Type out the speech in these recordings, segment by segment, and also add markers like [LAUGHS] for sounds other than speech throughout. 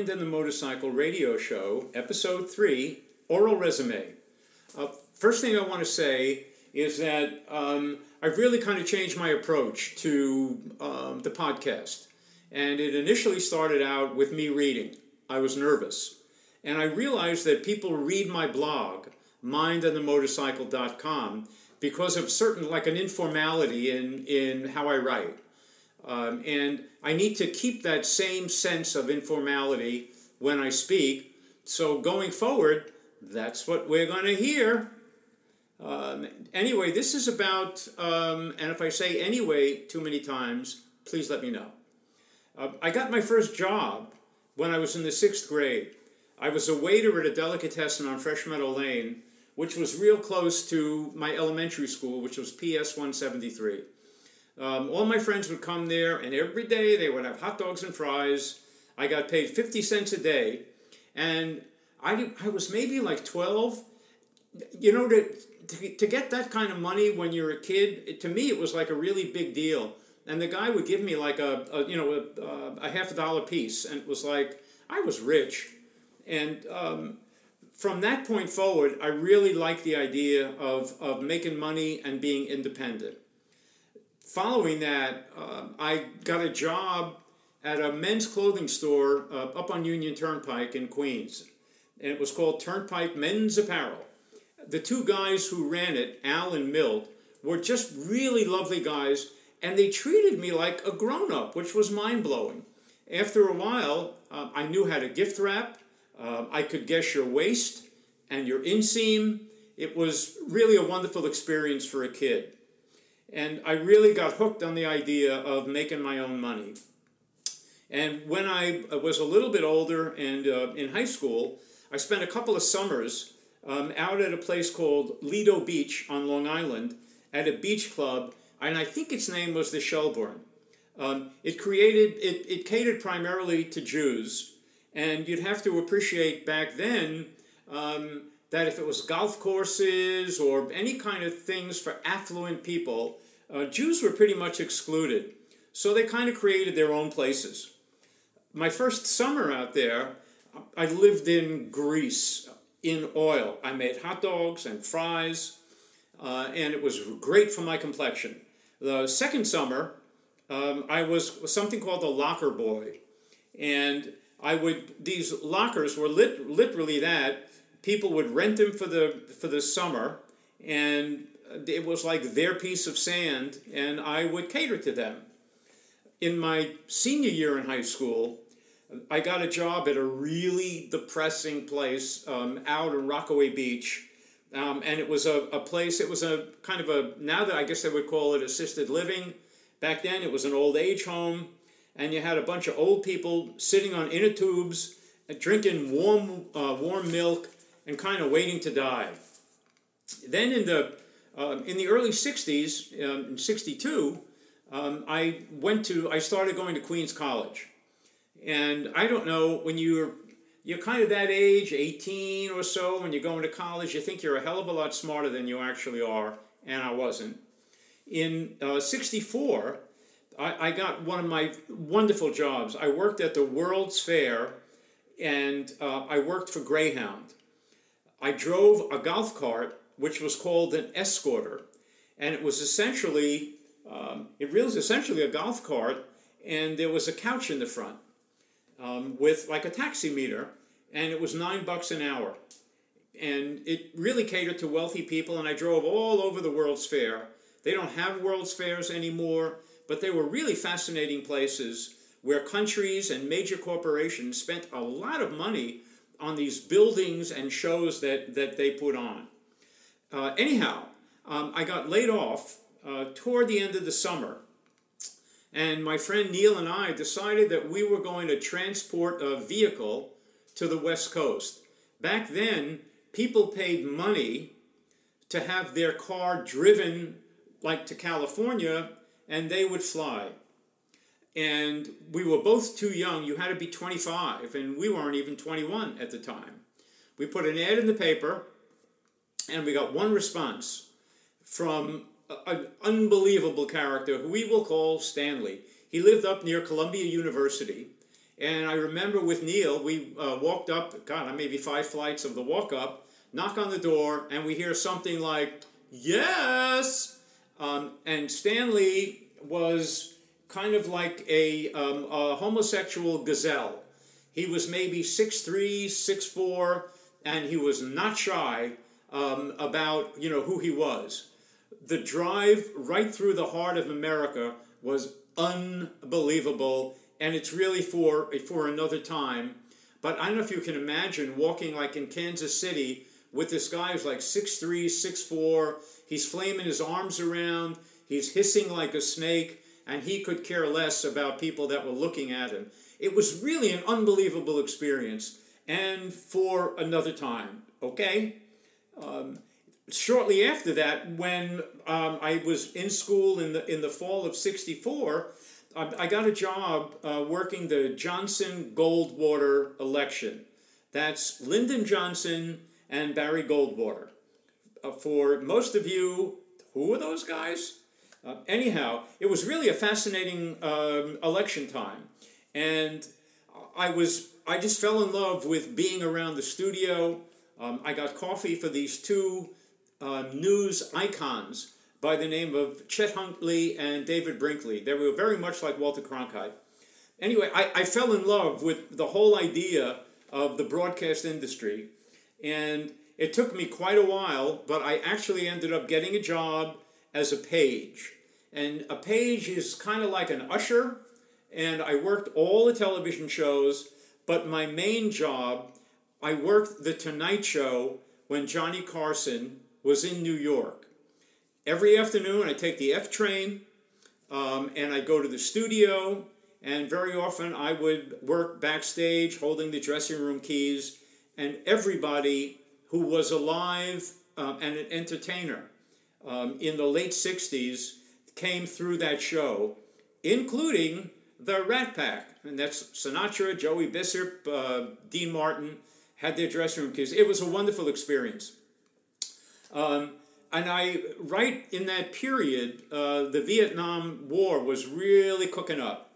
Mind and the Motorcycle Radio Show, Episode 3 Oral Resume. Uh, first thing I want to say is that um, I've really kind of changed my approach to um, the podcast. And it initially started out with me reading. I was nervous. And I realized that people read my blog, mindandthemotorcycle.com, because of certain, like an informality in, in how I write. Um, and I need to keep that same sense of informality when I speak. So going forward, that's what we're going to hear. Um, anyway, this is about, um, and if I say anyway too many times, please let me know. Uh, I got my first job when I was in the sixth grade. I was a waiter at a delicatessen on Fresh Meadow Lane, which was real close to my elementary school, which was PS 173. Um, all my friends would come there, and every day they would have hot dogs and fries. I got paid 50 cents a day, and I, I was maybe like 12. You know, to, to, to get that kind of money when you're a kid, it, to me, it was like a really big deal. And the guy would give me like a, a you know, a, a, half a dollar piece, and it was like, I was rich. And um, from that point forward, I really liked the idea of, of making money and being independent following that, uh, I got a job at a men's clothing store uh, up on Union Turnpike in Queens. And it was called Turnpike Men's Apparel. The two guys who ran it, Al and Milt, were just really lovely guys, and they treated me like a grown up, which was mind blowing. After a while, uh, I knew how to gift wrap, uh, I could guess your waist and your inseam. It was really a wonderful experience for a kid. And I really got hooked on the idea of making my own money. And when I was a little bit older and uh, in high school, I spent a couple of summers um, out at a place called Lido Beach on Long Island at a beach club, and I think its name was the Shelbourne. Um, it created, it, it catered primarily to Jews, and you'd have to appreciate back then um, that if it was golf courses or any kind of things for affluent people, uh, Jews were pretty much excluded. So they kind of created their own places. My first summer out there, I lived in grease in oil. I made hot dogs and fries, uh, and it was great for my complexion. The second summer, um, I was something called the locker boy. And I would, these lockers were lit, literally that people would rent them for the for the summer, and it was like their piece of sand, and I would cater to them. In my senior year in high school, I got a job at a really depressing place um, out in Rockaway Beach. Um, and it was a, a place, it was a kind of a, now that I guess they would call it assisted living. Back then it was an old age home, and you had a bunch of old people sitting on inner tubes, drinking warm, uh, warm milk, and kind of waiting to die. Then in the uh, in the early '60s, um, in '62, um, I went to I started going to Queens College, and I don't know when you're you're kind of that age, 18 or so, when you're going to college, you think you're a hell of a lot smarter than you actually are, and I wasn't. In uh, 64, I, I, got one of my wonderful jobs. I worked at the World's Fair, and uh, I worked for Greyhound. I drove a golf cart, which was called an escorter, and it was essentially, um, it really was essentially a golf cart, and there was a couch in the front um, with like a taxi meter, and it was nine bucks an hour. And it really catered to wealthy people, and I drove all over the World's Fair. They don't have World's Fairs anymore, but they were really fascinating places where countries and major corporations spent a lot of money on these buildings and shows that, that they put on. Uh, anyhow, um, I got laid off uh, toward the end of the summer, and my friend Neil and I decided that we were going to transport a vehicle to the West Coast. Back then, people paid money to have their car driven like to California, and they would fly and we were both too young. You had to be 25, and we weren't even 21 at the time. We put an ad in the paper, and we got one response from an unbelievable character who we will call Stanley. He lived up near Columbia University, And I remember with Neil, we uh, walked up, God, maybe five flights of the walk up, knock on the door, and we hear something like, Yes! Um, and Stanley was kind of like a, um, a homosexual gazelle. He was maybe 6'3, 6'4, and he was not shy um, about you know who he was. The drive right through the heart of America was unbelievable, and it's really for for another time. But I don't know if you can imagine walking like in Kansas City with this guy who's like 6'3", 6'4". He's flaming his arms around. He's hissing like a snake, and he could care less about people that were looking at him. It was really an unbelievable experience, and for another time, okay? Um, shortly after that, when um, I was in school in the, in the fall of 64, I, I got a job uh, working the Johnson Goldwater election. That's Lyndon Johnson and Barry Goldwater. Uh, for most of you, who are those guys? Uh, anyhow, it was really a fascinating um, election time, and I was I just fell in love with being around the studio. Um, I got coffee for these two uh, news icons by the name of Chet Huntley and David Brinkley. They were very much like Walter Cronkite. Anyway, I, I fell in love with the whole idea of the broadcast industry, and it took me quite a while, but I actually ended up getting a job as a page. And a page is kind of like an usher, and I worked all the television shows, but my main job, I worked The Tonight Show when Johnny Carson was in New York. Every afternoon, I take the F train um, and I go to the studio, and very often I would work backstage holding the dressing room keys, and everybody who was alive um, and an entertainer um, in the late 60s came through that show, including the Rat Pack. And that's Sinatra, Joey Bishop, uh, Dean Martin had their dressing room keys. It was a wonderful experience. Um, and I, right in that period, uh, the Vietnam War was really cooking up.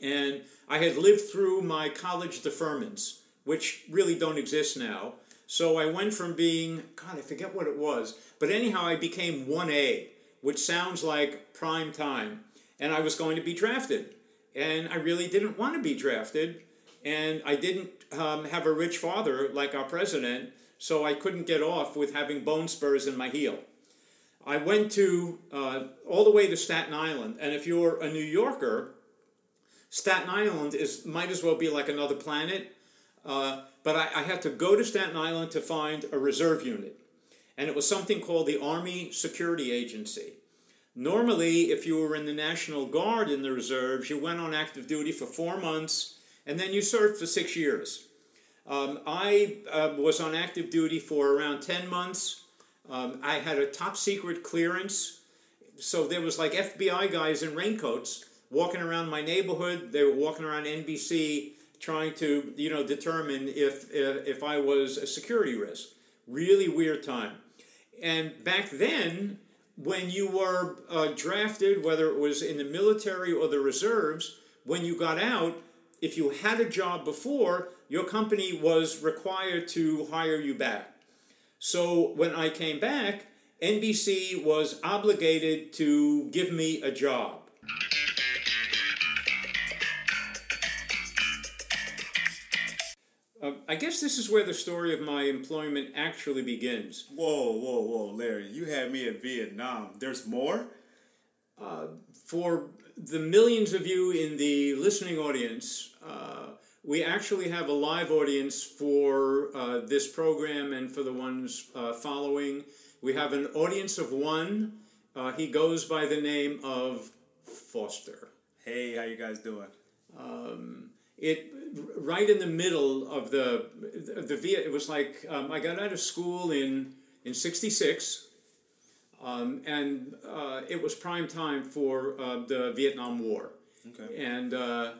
And I had lived through my college deferments, which really don't exist now. So I went from being, God, I forget what it was, but anyhow, I became 1A, which sounds like prime time. And I was going to be drafted. And I really didn't want to be drafted. And I didn't um, have a rich father like our president, so I couldn't get off with having bone spurs in my heel. I went to uh, all the way to Staten Island, and if you're a New Yorker, Staten Island is might as well be like another planet. Uh, but I, I had to go to Staten Island to find a reserve unit, and it was something called the Army Security Agency. Normally, if you were in the National Guard in the reserves, you went on active duty for four months, and then you served for six years. Um, I uh, was on active duty for around 10 months. Um, I had a top secret clearance. So there was like FBI guys in raincoats walking around my neighborhood. They were walking around NBC trying to, you know, determine if, if, I was a security risk. Really weird time. And back then, when you were uh, drafted, whether it was in the military or the reserves, when you got out, if you had a job before, your company was required to hire you back. So when I came back, NBC was obligated to give me a job. I guess this is where the story of my employment actually begins. Whoa, whoa, whoa, Larry! You had me at Vietnam. There's more. Uh, for the millions of you in the listening audience, uh, we actually have a live audience for uh, this program and for the ones uh, following. We have an audience of one. Uh, he goes by the name of Foster. Hey, how you guys doing? Um, it right in the middle of the the Viet. It was like um, I got out of school in in '66, um, and uh, it was prime time for uh, the Vietnam War. Okay. And uh,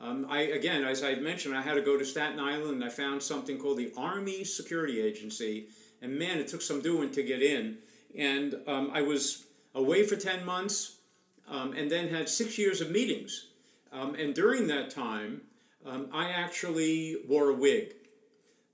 um, I again, as I mentioned, I had to go to Staten Island, and I found something called the Army Security Agency, and man, it took some doing to get in. And um, I was away for ten months, um, and then had six years of meetings. Um, and during that time, um, I actually wore a wig.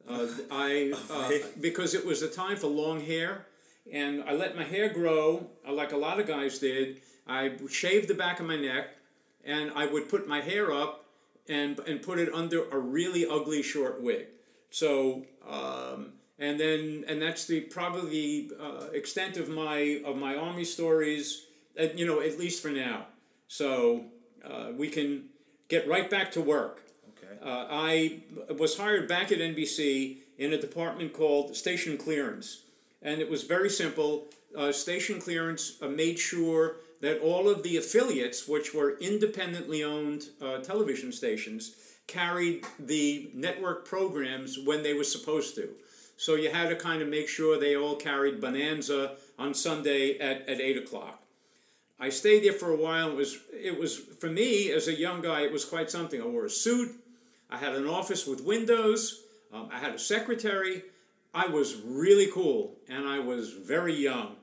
Uh, I [LAUGHS] uh, because it was the time for long hair, and I let my hair grow uh, like a lot of guys did. I shaved the back of my neck, and I would put my hair up and and put it under a really ugly short wig. So um, and then and that's the probably the uh, extent of my of my army stories. uh, you know, at least for now. So uh, we can get right back to work. Okay. Uh, I was hired back at NBC in a department called Station Clearance. And it was very simple. Uh, Station Clearance uh, made sure that all of the affiliates, which were independently owned uh, television stations, carried the network programs when they were supposed to. So you had to kind of make sure they all carried Bonanza on Sunday at, at 8 o'clock. I stayed there for a while. It was, it was, for me, as a young guy, it was quite something. I wore a suit. I had an office with windows. Um, I had a secretary. I was really cool, and I was very young.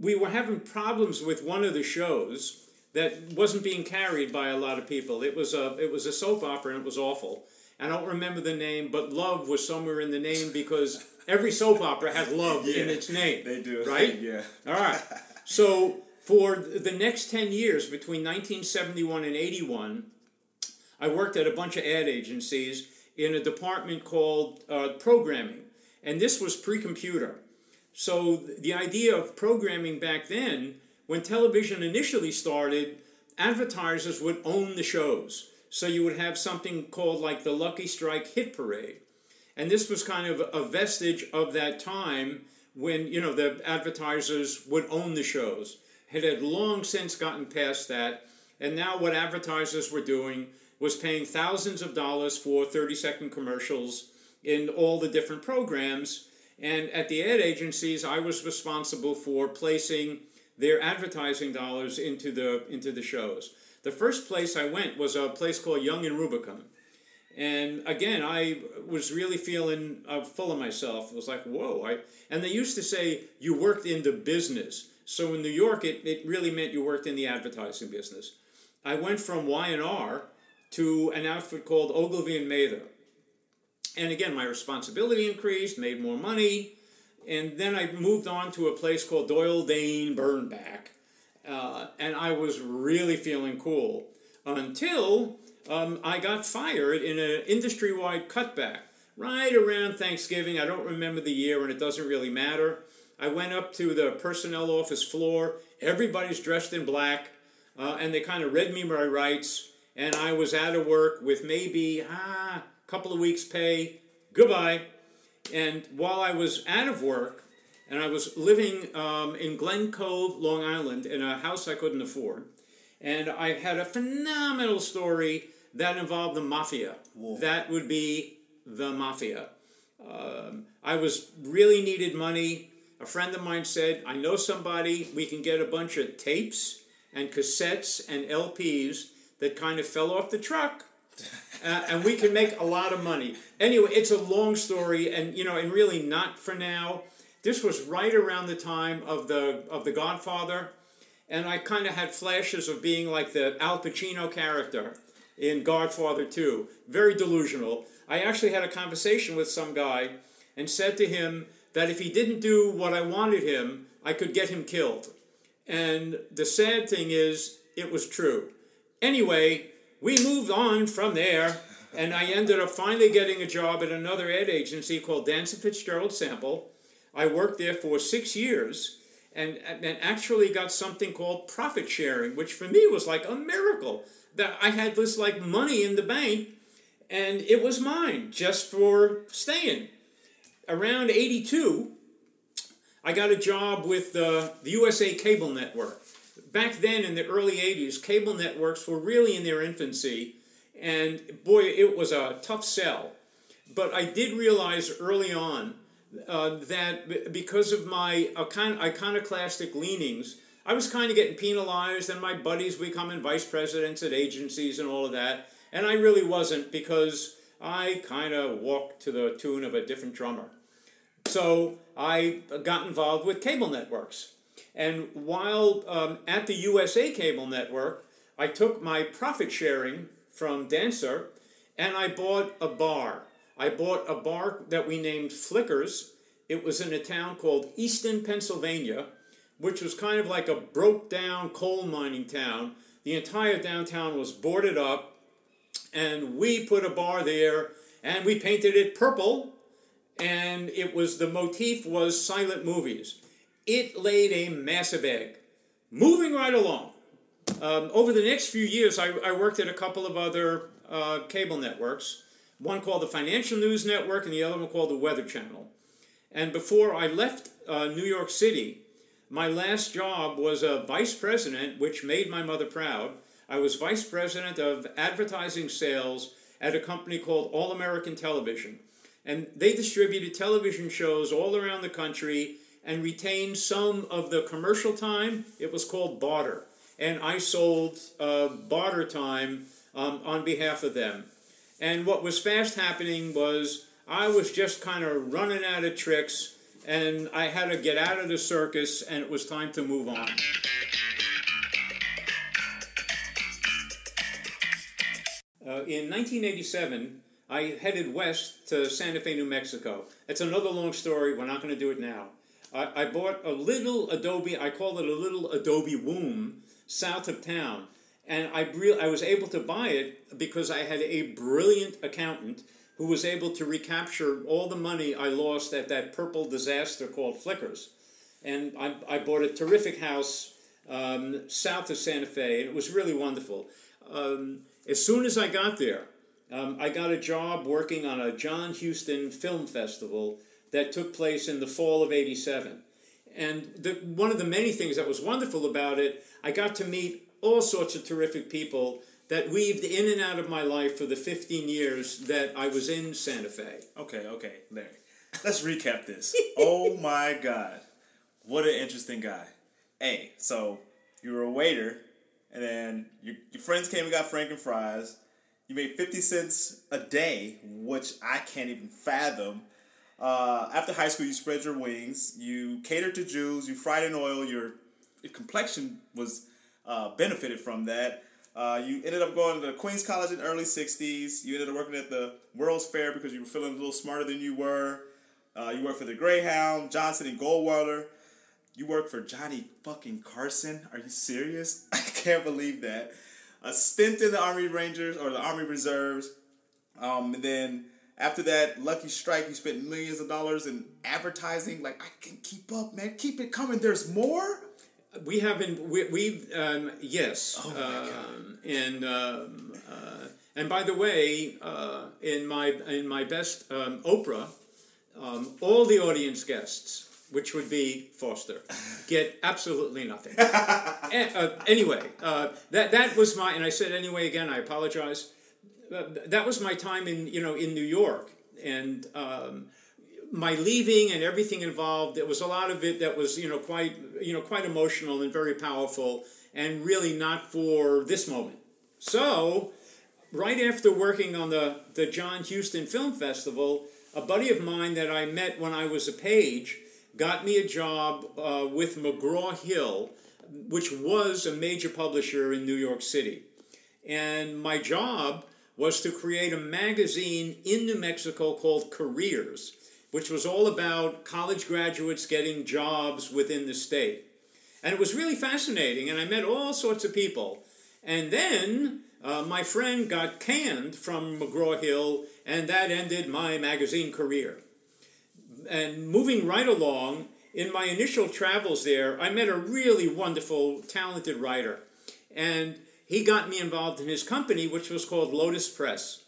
We were having problems with one of the shows that wasn't being carried by a lot of people. It was a it was a soap opera, and it was awful. I don't remember the name, but love was somewhere in the name because every soap opera has love in Yeah, its name. They do. right? [LAUGHS] yeah. All right. So for the next 10 years, between 1971 and 81, I worked at a bunch of ad agencies in a department called uh, programming. And this was pre computer. So the idea of programming back then, when television initially started, advertisers would own the shows. So you would have something called like the Lucky Strike Hit Parade. And this was kind of a vestige of that time when, you know, the advertisers would own the shows. It had long since gotten past that. And now what advertisers were doing was paying thousands of dollars for 30 second commercials in all the different programs. And at the ad agencies, I was responsible for placing their advertising dollars into the into the shows. The first place I went was a place called Young and Rubicam. And again, I was really feeling uh, full of myself. It was like, whoa. I, and they used to say you worked in the business. So in New York, it, it really meant you worked in the advertising business. I went from Y&R to an outfit called Ogilvy and Mather. And again, my responsibility increased, made more money. And then I moved on to a place called Doyle Dane Bernbach. Uh, and I was really feeling cool until um, I got fired in an industry wide cutback right around Thanksgiving. I don't remember the year, and it doesn't really matter. I went up to the personnel office floor. Everybody's dressed in black, uh, and they kind of read me my rights. And I was out of work with maybe ah, a couple of weeks' pay. Goodbye. And while I was out of work, and I was living um, in Glen Cove, Long Island, in a house I couldn't afford, and I had a phenomenal story that involved the mafia. Whoa. That would be the mafia. Um, I was really needed money. A friend of mine said, "I know somebody. We can get a bunch of tapes and cassettes and LPs that kind of fell off the truck." uh, and we can make a lot of money. Anyway, it's a long story, and you know, and really not for now. This was right around the time of the of the Godfather, and I kind of had flashes of being like the Al Pacino character in Godfather 2. Very delusional. I actually had a conversation with some guy and said to him that if he didn't do what I wanted him, I could get him killed. And the sad thing is, it was true. Anyway, we moved on from there, and I ended up finally getting a job at another ad agency called Dancer Fitzgerald Sample. I worked there for six years and, and actually got something called profit sharing, which for me was like a miracle. That I had this like money in the bank, and it was mine just for staying. Around 82, I got a job with the USA Cable Network. Back then, in the early 80s, cable networks were really in their infancy, and boy, it was a tough sell. But I did realize early on uh, that because of my icon- iconoclastic leanings, I was kind of getting penalized, and my buddies becoming vice presidents at agencies and all of that. And I really wasn't because I kind of walked to the tune of a different drummer. So I got involved with cable networks. And while um, at the USA Cable Network, I took my profit sharing from Dancer and I bought a bar. I bought a bar that we named Flickers. It was in a town called Easton, Pennsylvania, which was kind of like a broke down coal mining town. The entire downtown was boarded up, and we put a bar there and we painted it purple and it was the motif was silent movies it laid a massive egg. Moving right along um, over the next few years I, I, worked at a couple of other uh, cable networks. One called the financial news network and the other one called the weather channel. And before i left uh, new york city my last job was a vice president which made my mother proud. I was vice president of advertising sales at a company called All American Television. And they distributed television shows all around the country and retained some of the commercial time. It was called barter. And I sold uh, barter time um, on behalf of them. And what was fast happening was I was just kind of running out of tricks and I had to get out of the circus and it was time to move on. Uh, in 1987, I headed west to Santa Fe, New Mexico. It's another long story. We're not going to do it now. I, I bought a little Adobe, I call it a little Adobe womb, south of town. And I, re- I was able to buy it because I had a brilliant accountant who was able to recapture all the money I lost at that purple disaster called Flickers. And I, I bought a terrific house um, south of Santa Fe, and it was really wonderful. Um, as soon as I got there, um, I got a job working on a John Huston Film Festival that took place in the fall of 87. And the, one of the many things that was wonderful about it, I got to meet all sorts of terrific people that weaved in and out of my life for the 15 years that I was in Santa Fe. Okay, okay, Larry. Let's recap this. [LAUGHS] oh my God. What an interesting guy. Hey, so you were a waiter and then your, your friends came and got Franken fries. You made 50 cents a day, which I can't even fathom. Uh, after high school, you spread your wings. You catered to Jews. You fried in oil. Your, complexion was uh, benefited from that. Uh, you ended up going to Queens College in the early 60s. You ended up working at the World's Fair because you were feeling a little smarter than you were. Uh, you worked for the Greyhound, Johnson, and Goldwater. You worked for Johnny fucking Carson? Are you serious? [LAUGHS] I can't believe that. A stint in the Army Rangers or the Army Reserves. Um, and then after that lucky strike, you spent millions of dollars in advertising. Like, I can keep up, man. Keep it coming. There's more? We haven't, we, we've, um, yes. Oh my um, and, um, uh, and by the way, uh, in my in my best um, Oprah, um, all the audience guests which would be Foster, [LAUGHS] get absolutely nothing. and, uh, anyway, uh, that that was my, and I said anyway again. I apologize. Uh, that was my time in you know in New York, and um, my leaving and everything involved. There was a lot of it that was you know quite you know quite emotional and very powerful, and really not for this moment. So, right after working on the the John Huston Film Festival, a buddy of mine that I met when I was a page got me a job uh, with McGraw Hill, which was a major publisher in New York City. And my job was to create a magazine in New Mexico called Careers, which was all about college graduates getting jobs within the state. And it was really fascinating, and I met all sorts of people. And then uh, my friend got canned from McGraw Hill, and that ended my magazine career and moving right along, in my initial travels there, I met a really wonderful, talented writer. And he got me involved in his company, which was called Lotus Press.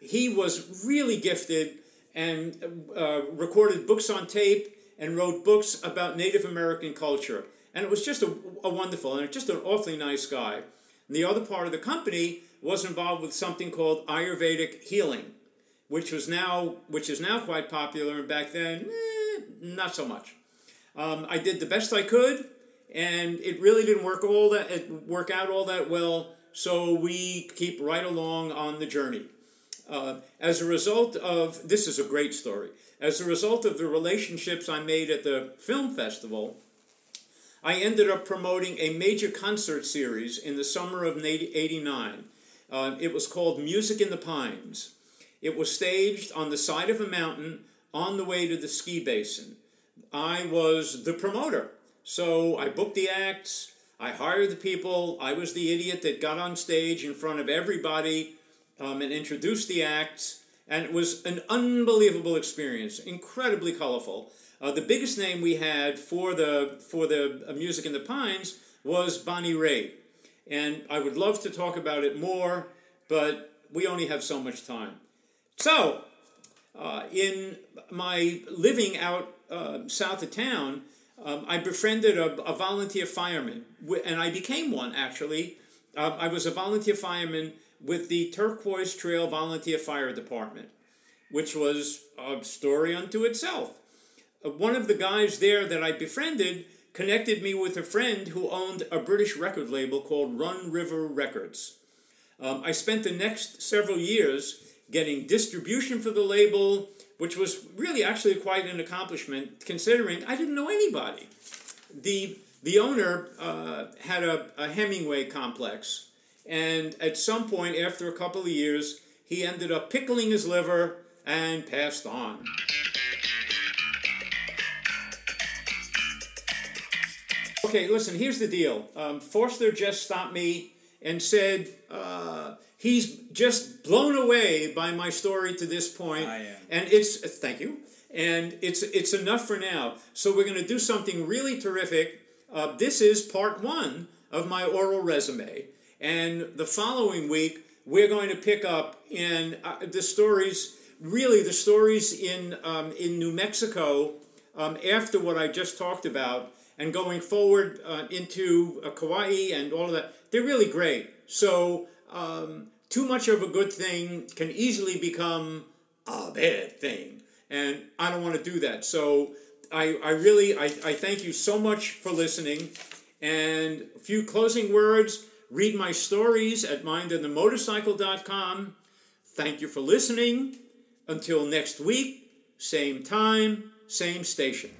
He was really gifted and uh, recorded books on tape and wrote books about Native American culture. And it was just a, a wonderful and just an awfully nice guy. And the other part of the company was involved with something called Ayurvedic healing which was now which is now quite popular, and back then, eh, not so much. Um, I did the best I could, and it really didn't work all that work out all that well. So we keep right along on the journey. Uh, as a result of this is a great story. As a result of the relationships I made at the film festival, I ended up promoting a major concert series in the summer of '89 Uh, it was called Music in the Pines. It was staged on the side of a mountain on the way to the ski basin. I was the promoter. So I booked the acts, I hired the people, I was the idiot that got on stage in front of everybody um, and introduced the acts, and it was an unbelievable experience, incredibly colorful. Uh, the biggest name we had for the for the uh, music in the Pines was Bonnie Raitt, and I would love to talk about it more, but we only have so much time. So, uh, in my living out uh, south of town, um, I befriended a, a, volunteer fireman, and I became one actually. Um, I was a volunteer fireman with the Turquoise Trail Volunteer Fire Department, which was a story unto itself. Uh, one of the guys there that I befriended connected me with a friend who owned a British record label called Run River Records. Um, I spent the next several years getting distribution for the label, which was really actually quite an accomplishment considering I didn't know anybody. The, the owner uh, had a, a Hemingway complex, and at some point after a couple of years, he ended up pickling his liver and passed on. Okay, listen, here's the deal. Um, Foster just stopped me and said, uh, he's just blown away by my story to this point. I am. And it's thank you. And it's it's enough for now. So we're going to do something really terrific. Uh, this is part one of my oral resume, and the following week we're going to pick up in uh, the stories. Really, the stories in um, in New Mexico um, after what I just talked about, and going forward uh, into uh, Kauai and all of that. They're really great. So um, too much of a good thing can easily become a bad thing. And I don't want to do that. So I, I really, I, I thank you so much for listening. And a few closing words. Read my stories at mindandthemotorcycle.com. Thank you for listening. Until next week, same time, same station.